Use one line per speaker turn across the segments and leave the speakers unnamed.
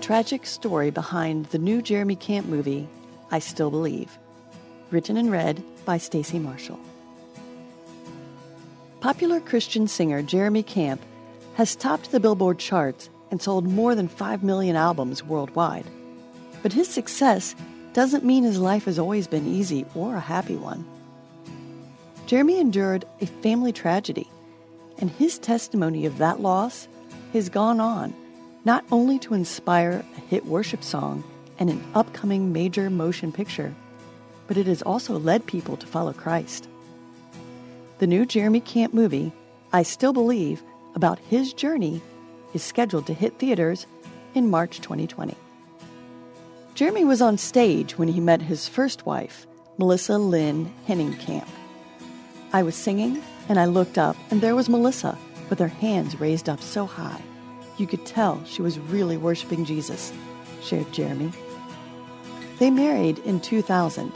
Tragic story behind the new Jeremy Camp movie, I Still Believe. Written and read by Stacy Marshall. Popular Christian singer Jeremy Camp has topped the Billboard charts and sold more than 5 million albums worldwide. But his success doesn't mean his life has always been easy or a happy one. Jeremy endured a family tragedy, and his testimony of that loss has gone on not only to inspire a hit worship song and an upcoming major motion picture, but it has also led people to follow Christ. The new Jeremy Camp movie, I Still Believe, about his journey, is scheduled to hit theaters in March 2020. Jeremy was on stage when he met his first wife, Melissa Lynn Henning Camp. I was singing, and I looked up, and there was Melissa with her hands raised up so high. You could tell she was really worshiping Jesus, shared Jeremy. They married in 2000,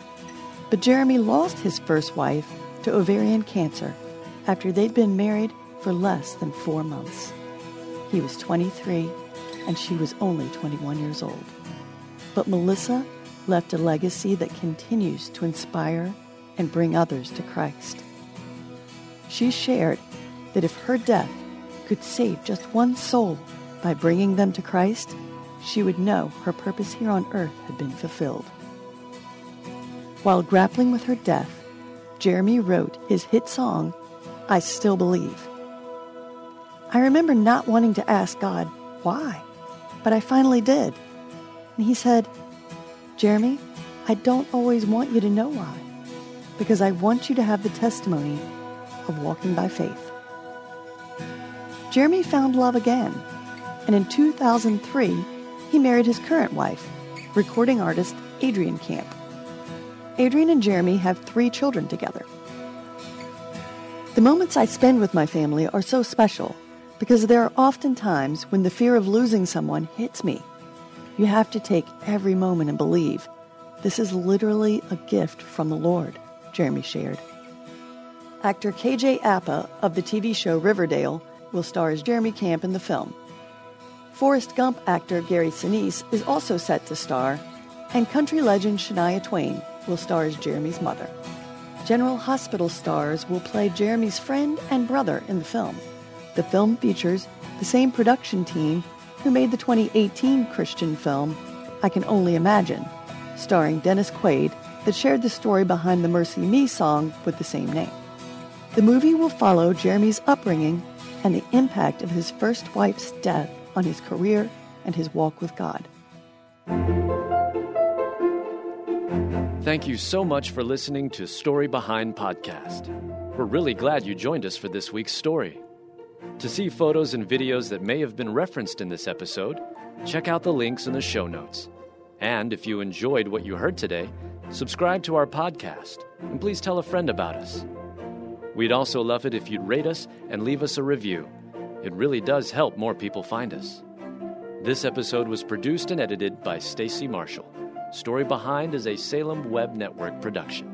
but Jeremy lost his first wife to ovarian cancer after they'd been married for less than four months. He was 23 and she was only 21 years old. But Melissa left a legacy that continues to inspire and bring others to Christ. She shared that if her death could save just one soul by bringing them to Christ, she would know her purpose here on earth had been fulfilled. While grappling with her death, Jeremy wrote his hit song, I Still Believe. I remember not wanting to ask God why, but I finally did. And he said, Jeremy, I don't always want you to know why, because I want you to have the testimony of walking by faith. Jeremy found love again, and in 2003, he married his current wife, recording artist Adrienne Camp. Adrienne and Jeremy have three children together. The moments I spend with my family are so special because there are often times when the fear of losing someone hits me. You have to take every moment and believe this is literally a gift from the Lord, Jeremy shared. Actor KJ Apa of the TV show Riverdale will star as Jeremy Camp in the film. Forrest Gump actor Gary Sinise is also set to star, and country legend Shania Twain will star as Jeremy's mother. General Hospital stars will play Jeremy's friend and brother in the film. The film features the same production team who made the 2018 Christian film I Can Only Imagine, starring Dennis Quaid, that shared the story behind the MercyMe song with the same name. The movie will follow Jeremy's upbringing and the impact of his first wife's death on his career and his walk with God.
Thank you so much for listening to Story Behind Podcast. We're really glad you joined us for this week's story. To see photos and videos that may have been referenced in this episode, check out the links in the show notes. And if you enjoyed what you heard today, subscribe to our podcast and please tell a friend about us. We'd also love it if you'd rate us and leave us a review. It really does help more people find us. This episode was produced and edited by Stacy Marshall. Story Behind is a Salem Web Network production.